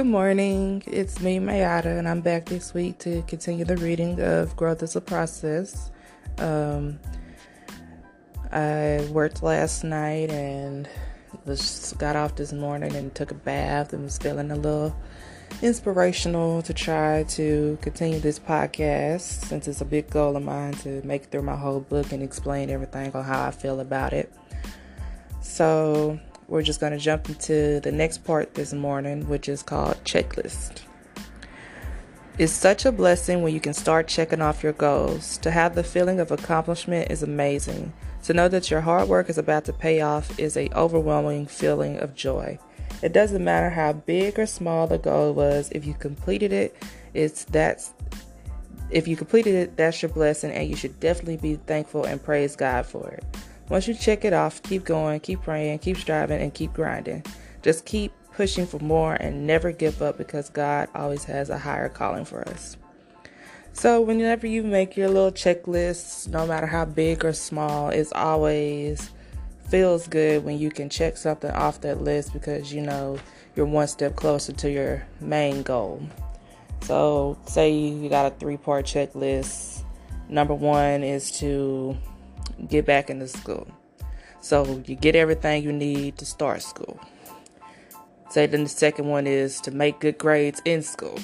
Good morning. It's me, Mayada, and I'm back this week to continue the reading of Growth is a Process. Um, I worked last night and was got off this morning and took a bath and was feeling a little inspirational to try to continue this podcast since it's a big goal of mine to make through my whole book and explain everything on how I feel about it. So we're just going to jump into the next part this morning, which is called checklist. It's such a blessing when you can start checking off your goals. To have the feeling of accomplishment is amazing. To know that your hard work is about to pay off is a overwhelming feeling of joy. It doesn't matter how big or small the goal was, if you completed it, it's that's if you completed it, that's your blessing and you should definitely be thankful and praise God for it. Once you check it off, keep going, keep praying, keep striving, and keep grinding. Just keep pushing for more and never give up because God always has a higher calling for us. So, whenever you make your little checklist, no matter how big or small, it's always feels good when you can check something off that list because you know you're one step closer to your main goal. So, say you got a three part checklist. Number one is to get back into school. So you get everything you need to start school. Say then the second one is to make good grades in school.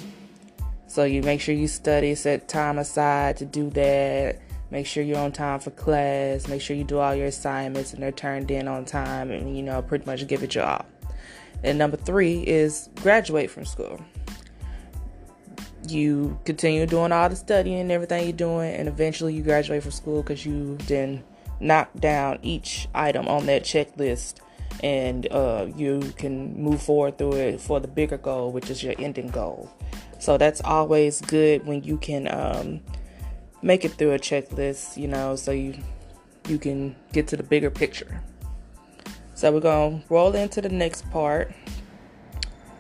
So you make sure you study, set time aside to do that. Make sure you're on time for class. Make sure you do all your assignments and they're turned in on time and you know pretty much give it your all. And number three is graduate from school. You continue doing all the studying and everything you're doing, and eventually you graduate from school because you then knock down each item on that checklist and uh, you can move forward through it for the bigger goal, which is your ending goal. So that's always good when you can um, make it through a checklist, you know, so you you can get to the bigger picture. So we're gonna roll into the next part,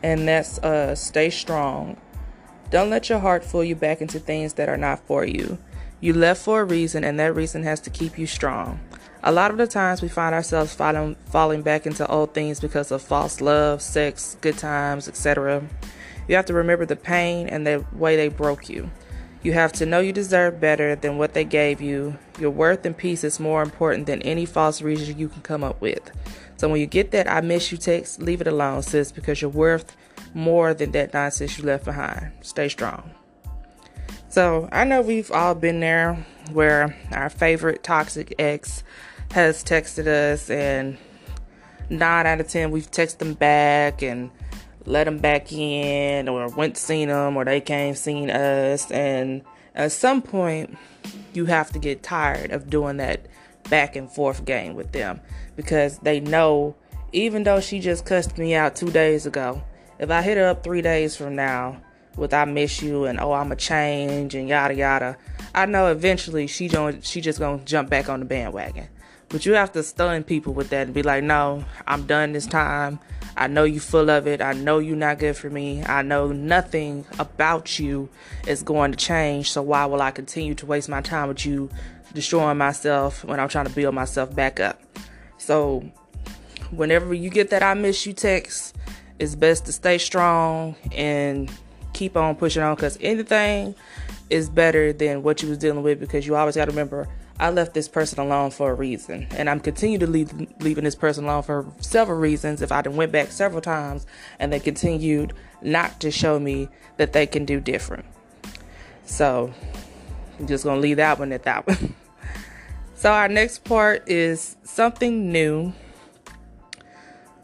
and that's uh, stay strong. Don't let your heart fool you back into things that are not for you. You left for a reason, and that reason has to keep you strong. A lot of the times we find ourselves falling, falling back into old things because of false love, sex, good times, etc. You have to remember the pain and the way they broke you. You have to know you deserve better than what they gave you. Your worth and peace is more important than any false reason you can come up with. So when you get that I miss you text, leave it alone, sis, because you're worth more than that nonsense you left behind. Stay strong. So I know we've all been there where our favorite toxic ex has texted us, and nine out of ten we've texted them back and let them back in, or went to see them, or they came seen us. And at some point, you have to get tired of doing that back and forth game with them because they know, even though she just cussed me out two days ago, if I hit her up three days from now with I miss you and oh I'm a change and yada yada. I know eventually she don't she just gonna jump back on the bandwagon. But you have to stun people with that and be like, no, I'm done this time. I know you full of it. I know you're not good for me. I know nothing about you is going to change. So why will I continue to waste my time with you destroying myself when I'm trying to build myself back up? So whenever you get that I miss you text, it's best to stay strong and keep on pushing on because anything is better than what you was dealing with because you always got to remember I left this person alone for a reason, and I'm continue to leave leaving this person alone for several reasons. If I done went back several times and they continued not to show me that they can do different, so I'm just gonna leave that one at that one. so our next part is something new.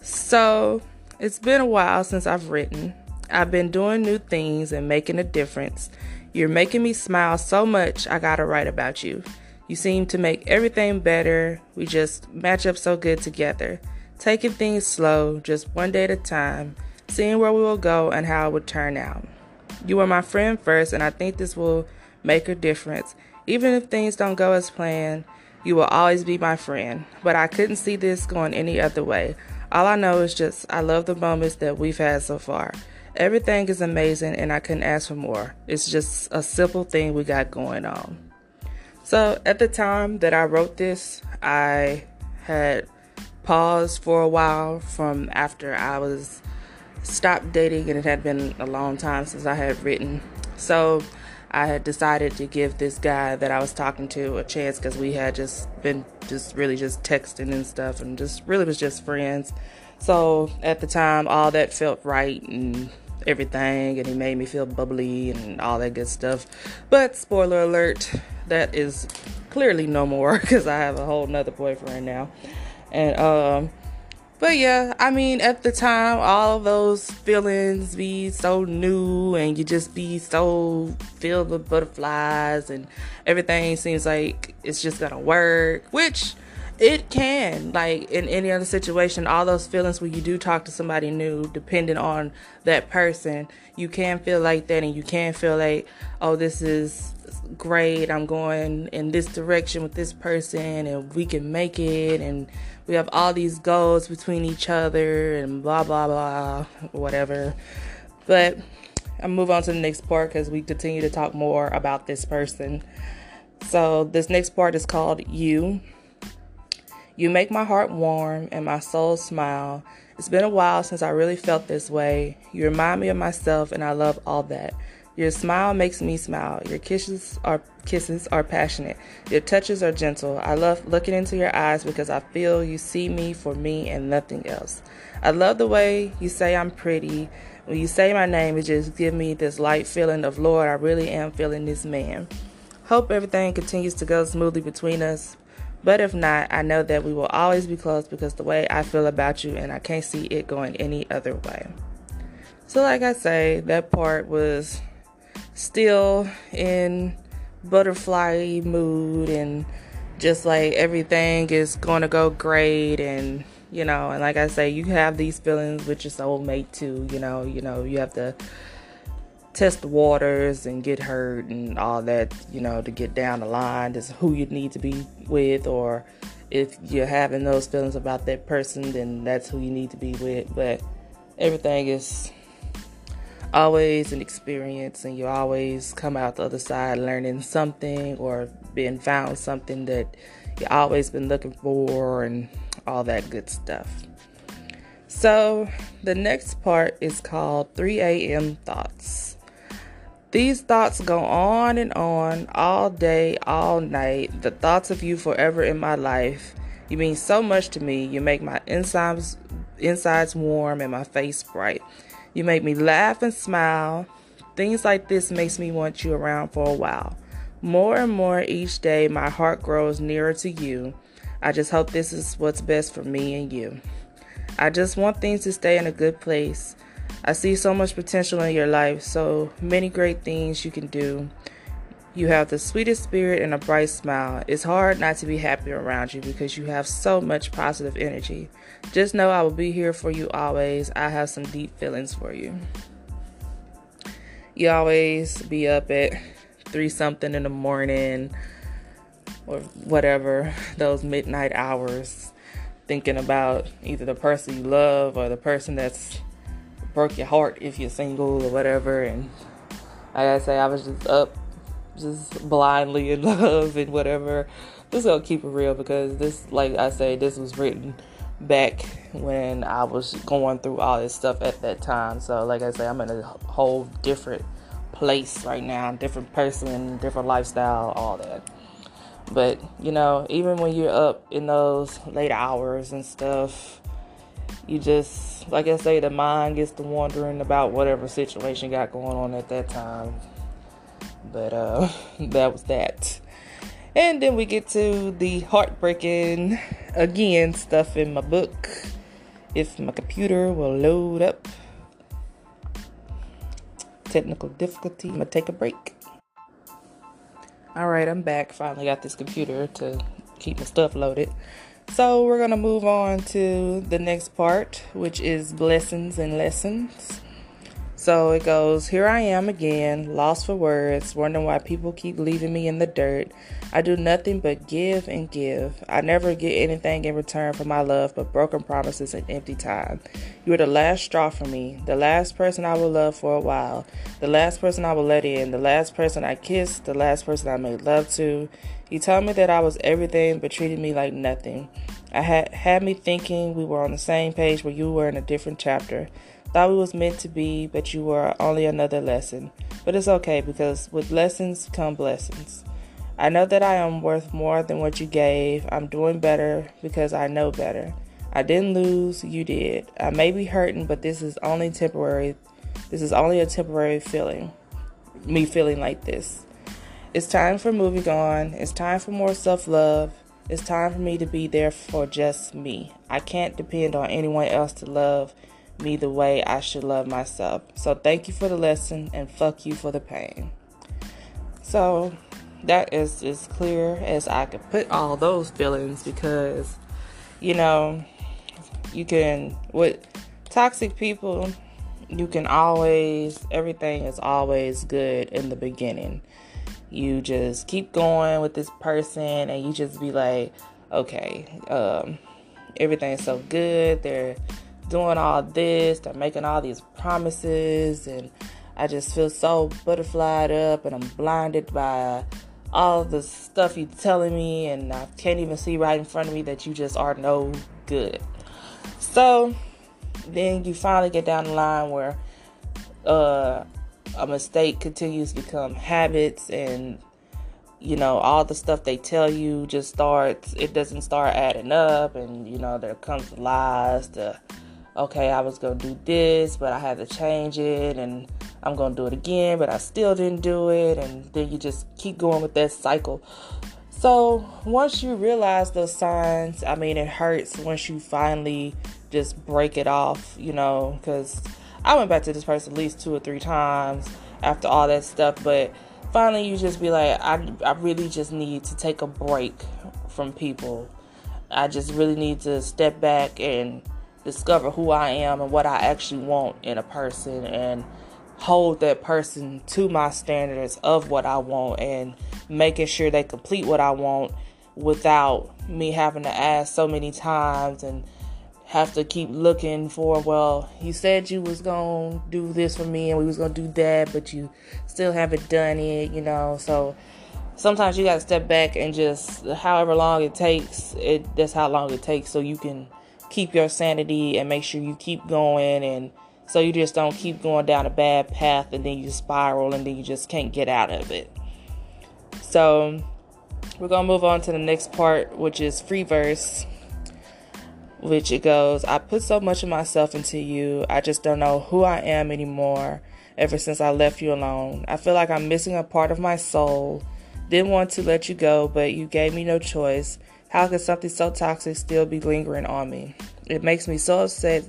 So it's been a while since I've written. I've been doing new things and making a difference. You're making me smile so much, I gotta write about you. You seem to make everything better. We just match up so good together. Taking things slow, just one day at a time, seeing where we will go and how it would turn out. You were my friend first, and I think this will make a difference. Even if things don't go as planned, you will always be my friend. But I couldn't see this going any other way. All I know is just I love the moments that we've had so far. Everything is amazing and I couldn't ask for more. It's just a simple thing we got going on. So, at the time that I wrote this, I had paused for a while from after I was stopped dating and it had been a long time since I had written. So I had decided to give this guy that I was talking to a chance because we had just been just really just texting and stuff and just really was just friends. So at the time, all that felt right and everything, and he made me feel bubbly and all that good stuff. But spoiler alert, that is clearly no more because I have a whole nother boyfriend now. And um but yeah, I mean, at the time, all those feelings be so new and you just be so filled with butterflies and everything seems like it's just gonna work, which it can. Like in any other situation, all those feelings when you do talk to somebody new, depending on that person, you can feel like that and you can feel like, oh, this is great. I'm going in this direction with this person and we can make it and we have all these goals between each other and blah blah blah whatever. But i'll move on to the next part because we continue to talk more about this person. So this next part is called you. You make my heart warm and my soul smile. It's been a while since i really felt this way. You remind me of myself and i love all that your smile makes me smile. Your kisses are kisses are passionate. Your touches are gentle. I love looking into your eyes because I feel you see me for me and nothing else. I love the way you say I'm pretty. When you say my name, it just gives me this light feeling of Lord, I really am feeling this man. Hope everything continues to go smoothly between us. But if not, I know that we will always be close because the way I feel about you and I can't see it going any other way. So like I say, that part was still in butterfly mood and just like everything is going to go great and you know and like i say you have these feelings with your soulmate too you know you know you have to test the waters and get hurt and all that you know to get down the line is who you need to be with or if you're having those feelings about that person then that's who you need to be with. But everything is always an experience and you always come out the other side learning something or being found something that you always been looking for and all that good stuff. So, the next part is called 3 a.m. thoughts. These thoughts go on and on all day, all night. The thoughts of you forever in my life. You mean so much to me. You make my insides insides warm and my face bright. You make me laugh and smile. Things like this makes me want you around for a while. More and more each day, my heart grows nearer to you. I just hope this is what's best for me and you. I just want things to stay in a good place. I see so much potential in your life, so many great things you can do. You have the sweetest spirit and a bright smile. It's hard not to be happy around you because you have so much positive energy. Just know I will be here for you always. I have some deep feelings for you. You always be up at three something in the morning or whatever, those midnight hours, thinking about either the person you love or the person that's broke your heart if you're single or whatever. And like I say, I was just up just blindly in love and whatever. Just gonna keep it real because this, like I say, this was written back when I was going through all this stuff at that time. So, like I say, I'm in a whole different place right now, different person, different lifestyle, all that. But you know, even when you're up in those late hours and stuff, you just, like I say, the mind gets to wondering about whatever situation got going on at that time. But uh, that was that. And then we get to the heartbreaking, again, stuff in my book. If my computer will load up. Technical difficulty. I'm gonna take a break. Alright, I'm back. Finally got this computer to keep my stuff loaded. So we're gonna move on to the next part, which is blessings and lessons. So it goes, Here I am again, lost for words, wondering why people keep leaving me in the dirt. I do nothing but give and give. I never get anything in return for my love but broken promises and empty time. You are the last straw for me, the last person I will love for a while, the last person I will let in, the last person I kissed, the last person I made love to. You told me that I was everything but treated me like nothing. I had had me thinking we were on the same page where you were in a different chapter. Thought we was meant to be, but you were only another lesson. But it's okay because with lessons come blessings. I know that I am worth more than what you gave. I'm doing better because I know better. I didn't lose, you did. I may be hurting, but this is only temporary. This is only a temporary feeling. Me feeling like this. It's time for moving on. It's time for more self love. It's time for me to be there for just me. I can't depend on anyone else to love me the way I should love myself. So thank you for the lesson and fuck you for the pain. So that is as clear as I could put all those feelings because you know you can with toxic people you can always everything is always good in the beginning you just keep going with this person and you just be like okay um, everything's so good they're doing all this they're making all these promises and i just feel so butterflied up and i'm blinded by all the stuff you're telling me and i can't even see right in front of me that you just are no good. So then you finally get down the line where uh a mistake continues to become habits and you know all the stuff they tell you just starts it doesn't start adding up and you know there comes lies to okay i was gonna do this but i had to change it and i'm gonna do it again but i still didn't do it and then you just keep going with that cycle so once you realize those signs i mean it hurts once you finally just break it off you know because I went back to this person at least two or three times after all that stuff, but finally you just be like, I, I really just need to take a break from people. I just really need to step back and discover who I am and what I actually want in a person and hold that person to my standards of what I want and making sure they complete what I want without me having to ask so many times and have to keep looking for well you said you was gonna do this for me and we was gonna do that but you still haven't done it you know? So sometimes you gotta step back and just however long it takes it that's how long it takes so you can keep your sanity and make sure you keep going and so you just don't keep going down a bad path and then you spiral and then you just can't get out of it so we're gonna move on to the next part which is free verse which it goes, I put so much of myself into you. I just don't know who I am anymore ever since I left you alone. I feel like I'm missing a part of my soul. Didn't want to let you go, but you gave me no choice. How could something so toxic still be lingering on me? It makes me so upset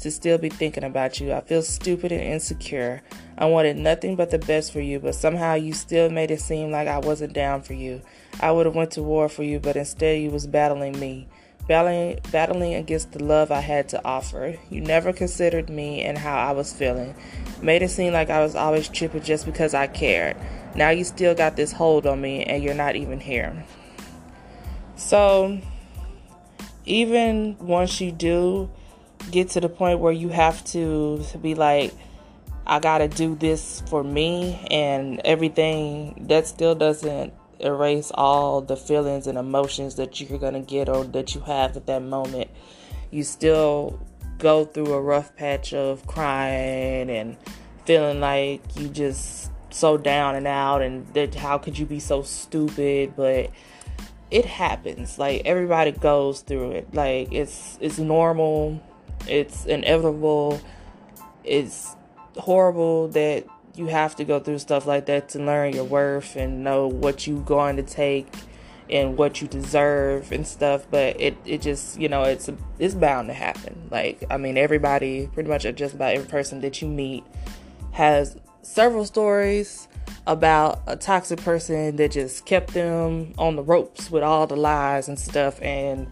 to still be thinking about you. I feel stupid and insecure. I wanted nothing but the best for you, but somehow you still made it seem like I wasn't down for you. I would have went to war for you, but instead you was battling me battling, battling against the love I had to offer. You never considered me and how I was feeling. Made it seem like I was always tripping just because I cared. Now you still got this hold on me and you're not even here. So, even once you do get to the point where you have to be like, I gotta do this for me and everything, that still doesn't erase all the feelings and emotions that you're to get or that you have at that moment. You still go through a rough patch of crying and feeling like you just so down and out and that how could you be so stupid but it happens. Like everybody goes through it. Like it's it's normal. It's inevitable. It's horrible that you have to go through stuff like that to learn your worth and know what you're going to take and what you deserve and stuff. But it, it just you know it's it's bound to happen. Like i mean everybody pretty much just about every person that you meet has several stories about a toxic person that just kept them on the ropes with all the lies and stuff and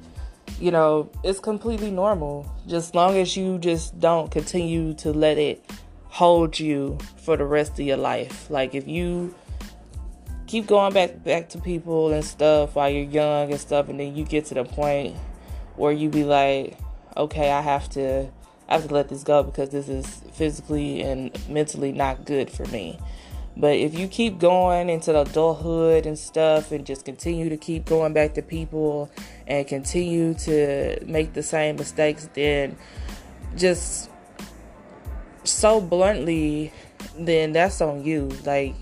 you know it's completely normal just long as you just don't continue to let it hold you for the rest of your life. Like if you keep going back back to people and stuff while you're young and stuff, and then you get to the point where you be like, okay, I have to, I have to let this go because this is physically and mentally not good for me. But if you keep going into the adulthood and stuff and just continue to keep going back to people and continue to make the same mistakes, then just so bluntly, then that's on you. Like,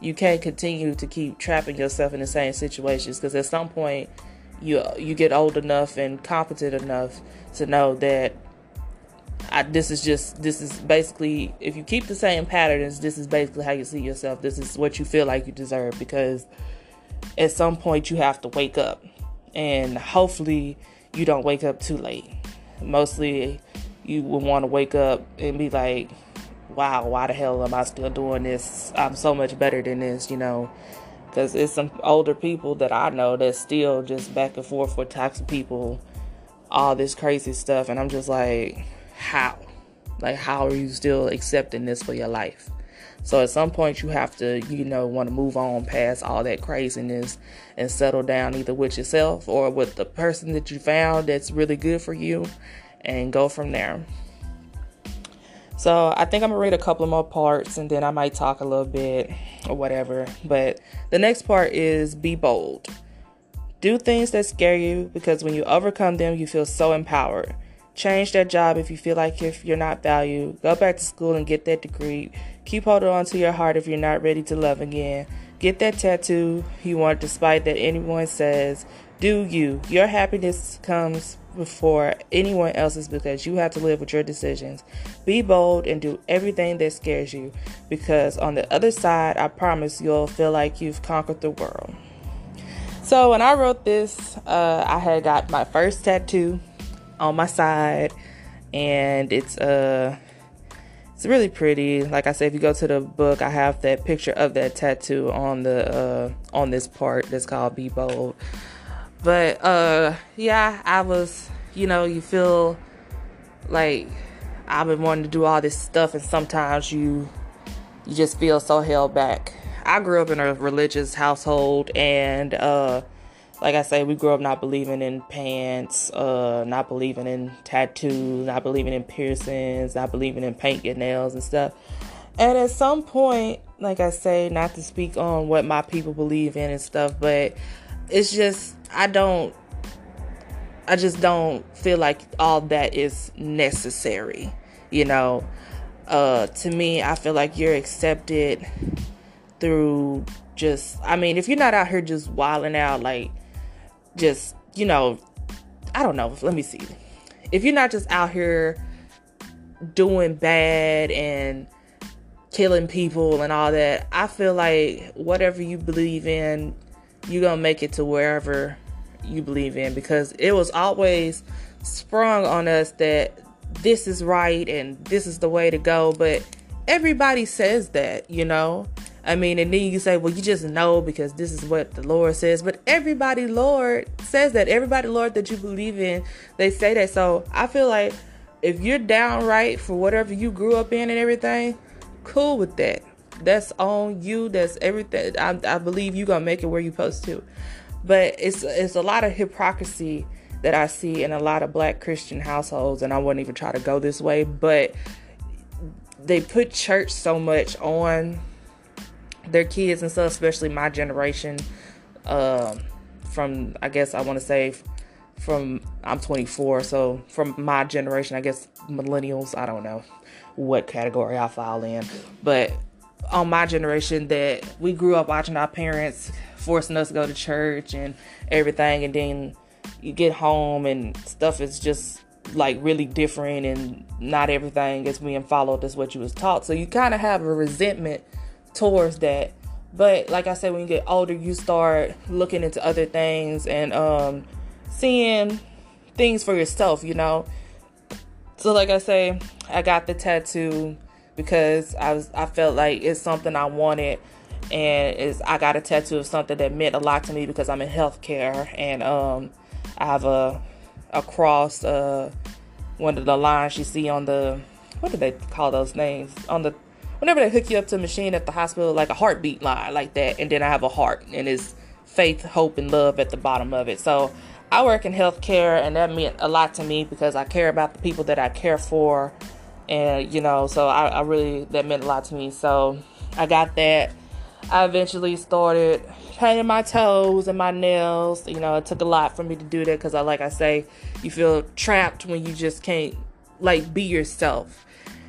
you can't continue to keep trapping yourself in the same situations because at some point you you get old enough and competent enough to know that I, this is just this is basically if you keep the same patterns this is basically how you see yourself. This is what you feel like you deserve because at some point you have to wake up and hopefully you don't wake up too late. Mostly you will want to wake up and be like wow why the hell am i still doing this? I'm so much better than this you know? Because it's some older people that i know that still just back and forth with toxic people all this crazy stuff. And i'm just like how? Like, how are you still accepting this for your life? So at some point, you have to, you know, want to move on past all that craziness and settle down either with yourself or with the person that you found that's really good for you and go from there. So I think I'm gonna read a couple more parts and then I might talk a little bit or whatever. But the next part is be bold. Do things that scare you because when you overcome them, you feel so empowered. Change that job if you feel like if you're not valued. Go back to school and get that degree. Keep holding on to your heart if you're not ready to love again. Get that tattoo you want despite that anyone says. Do you. Your happiness comes before anyone else's because you have to live with your decisions. Be bold and do everything that scares you because on the other side, I promise you'll feel like you've conquered the world. So when I wrote this, uh, I had got my first tattoo on my side, and it's uh it's really pretty. Like I said, if you go to the book, I have that picture of that tattoo on the uh on this part that's called Be Bold. But uh yeah, I was you know, you feel like I've been wanting to do all this stuff and sometimes you you just feel so held back. I grew up in a religious household and uh like I say, we grew up not believing in pants, uh, not believing in tattoos, not believing in piercings, not believing in paint your nails and stuff. And at some point, like I say, not to speak on what my people believe in and stuff, but it's just I don't I just don't feel like all that is necessary, you know. Uh to me, I feel like you're accepted through just I mean, if you're not out here just wilding out like just, you know, I don't know. Let me see. If you're not just out here doing bad and killing people and all that, I feel like whatever you believe in, you're going to make it to wherever you believe in because it was always sprung on us that this is right and this is the way to go. But everybody says that, you know. I mean, and then you say, well, you just know because this is what the Lord says. But everybody, Lord, says that. Everybody, Lord, that you believe in, they say that. So I feel like if you're downright for whatever you grew up in and everything, cool with that. That's on you. That's everything. I, I believe you're gonna make it where you're supposed to. But it's it's a lot of hypocrisy that I see in a lot of black Christian households, and I wouldn't even try to go this way, but they put church so much on their kids and stuff, especially my generation. Um, from I guess I want to say from I'm 24, so from my generation, I guess millennials. I don't know what category I fall in, but on my generation, that we grew up watching our parents forcing us to go to church and everything, and then you get home and stuff is just like really different and not everything is being followed as what you was taught so you kind of have a resentment towards that. But like I said, when you get older, you start looking into other things and um, seeing things for yourself, you know. So like I say, I got the tattoo because I was I felt like it's something I wanted and is I got a tattoo of something that meant a lot to me because I'm in healthcare and um I have a across uh one of the lines you see on the what do they call those names on the whenever they hook you up to a machine at the hospital, like a heartbeat line like that, and then I have a heart and it's faith, hope, and love at the bottom of it. So I work in healthcare, and that meant a lot to me because I care about the people that I care for, and you know, so I, I really that meant a lot to me. So I got that. I eventually started painting my toes and my nails. You know, it took a lot for me to do that because I, like I say, you feel trapped when you just can't like be yourself.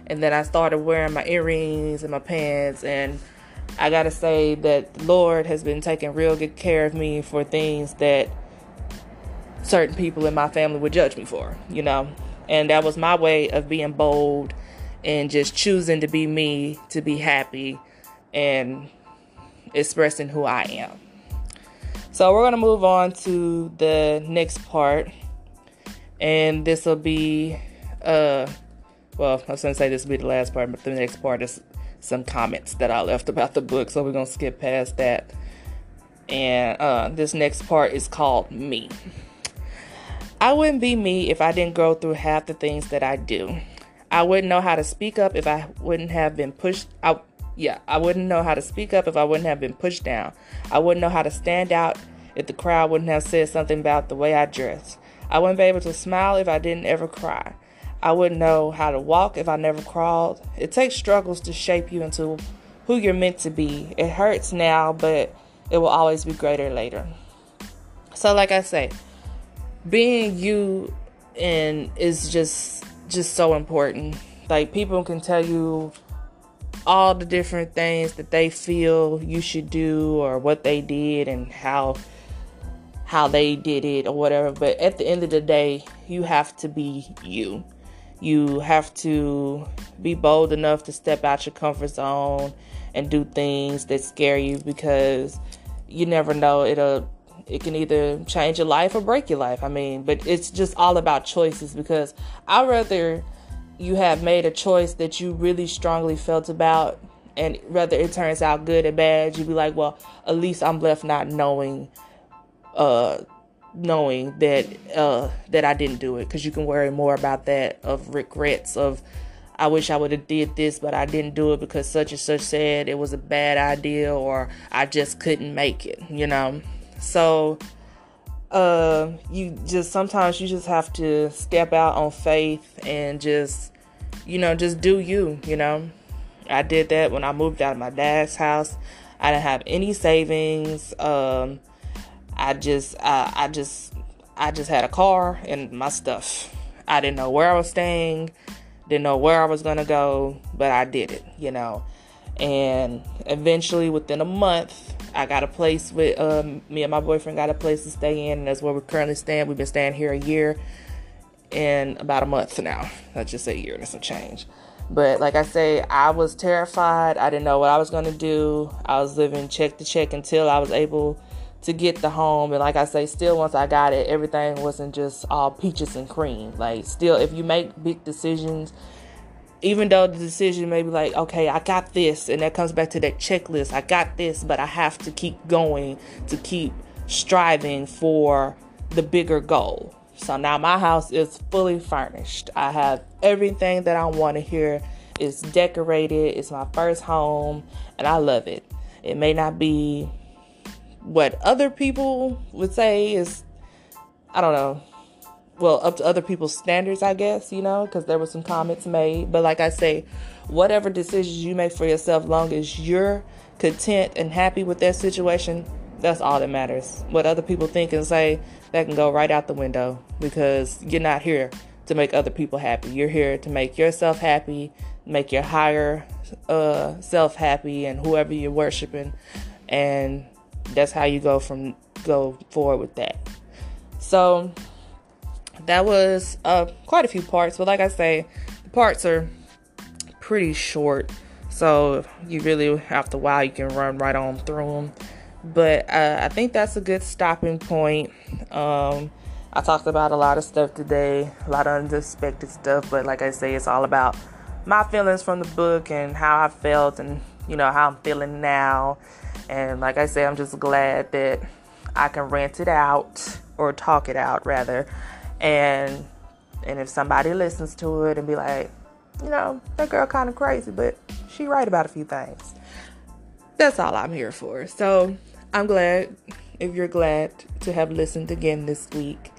And then I started wearing my earrings and my pants and I gotta say that the Lord has been taking real good care of me for things that certain people in my family would judge me for, you know. And that was my way of being bold and just choosing to be me, to be happy, and expressing who I am. So we're gonna move on to the next part, and this will be, uh, well, I was gonna say this will be the last part, but the next part is some comments that I left about the book, so we're gonna skip past that. And uh, this next part is called Me. I wouldn't be me if I didn't go through half the things that I do. I wouldn't know how to speak up if I wouldn't have been pushed out. Yeah, I wouldn't know how to speak up if I wouldn't have been pushed down. I wouldn't know how to stand out if the crowd wouldn't have said something about the way I dress. I wouldn't be able to smile if I didn't ever cry. I wouldn't know how to walk if I never crawled. It takes struggles to shape you into who you're meant to be. It hurts now, but it will always be greater later. So, like I say, being you and is just just so important. Like people can tell you all the different things that they feel you should do or what they did and how how they did it or whatever, but at the end of the day, you have to be you. You have to be bold enough to step out your comfort zone and do things that scare you because you never know it'll it can either change your life or break your life. I mean, but it's just all about choices because I'd rather you have made a choice that you really strongly felt about and whether it turns out good or bad, you'd be like, well, at least I'm left not knowing uh knowing that uh that I didn't do it because you can worry more about that of regrets of I wish I would have did this but I didn't do it because such and such said it was a bad idea or I just couldn't make it, you know. So uh you just sometimes you just have to step out on faith and just you know just do you, you know. I did that when I moved out of my dad's house. I didn't have any savings. Um I just I, I just I just had a car and my stuff. I didn't know where I was staying, didn't know where I was gonna go, but I did it, you know. And eventually, within a month, I got a place with um, me and my boyfriend got a place to stay in, and that's where we're currently staying. We've been staying here a year and about a month now. Let's just say a year and some change. But like I say, I was terrified. I didn't know what I was gonna do. I was living check to check until I was able to get the home. And like I say, still once I got it, everything wasn't just all peaches and cream. Like still, if you make big decisions, even though the decision may be like, okay, I got this, and that comes back to that checklist. I got this, but I have to keep going to keep striving for the bigger goal. So now my house is fully furnished. I have everything that I want here. It's decorated. It's my first home, and I love it. It may not be what other people would say is, I don't know, well, up to other people's standards, I guess, you know, because there were some comments made. But like I say, whatever decisions you make for yourself, long as you're content and happy with that situation, that's all that matters. What other people think and say, that can go right out the window because you're not here to make other people happy. You're here to make yourself happy, make your higher uh, self happy, and whoever you're worshiping. And that's how you go from go forward with that. So that was uh, quite a few parts, but like I say, the parts are pretty short, so you really after a while you can run right on through them. But uh, I think that's a good stopping point. Um, I talked about a lot of stuff today, a lot of unexpected stuff, but like I say, it's all about my feelings from the book and how I felt and you know how I'm feeling now and like I say, I'm just glad that I can rant it out or talk it out rather. And and if somebody listens to it and be like, you know, that girl kind of crazy, but she right about a few things. That's all I'm here for. So I'm glad if you're glad to have listened again this week.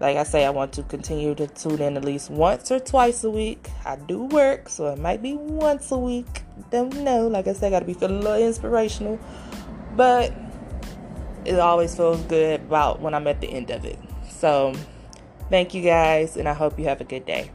like I say, I want to continue to tune in at least once or twice a week. I do work, so it might be once a week. Don't know. Like I said, I gotta be feeling a little inspirational. But it always feels good about when I'm at the end of it. So thank you guys, and I hope you have a good day.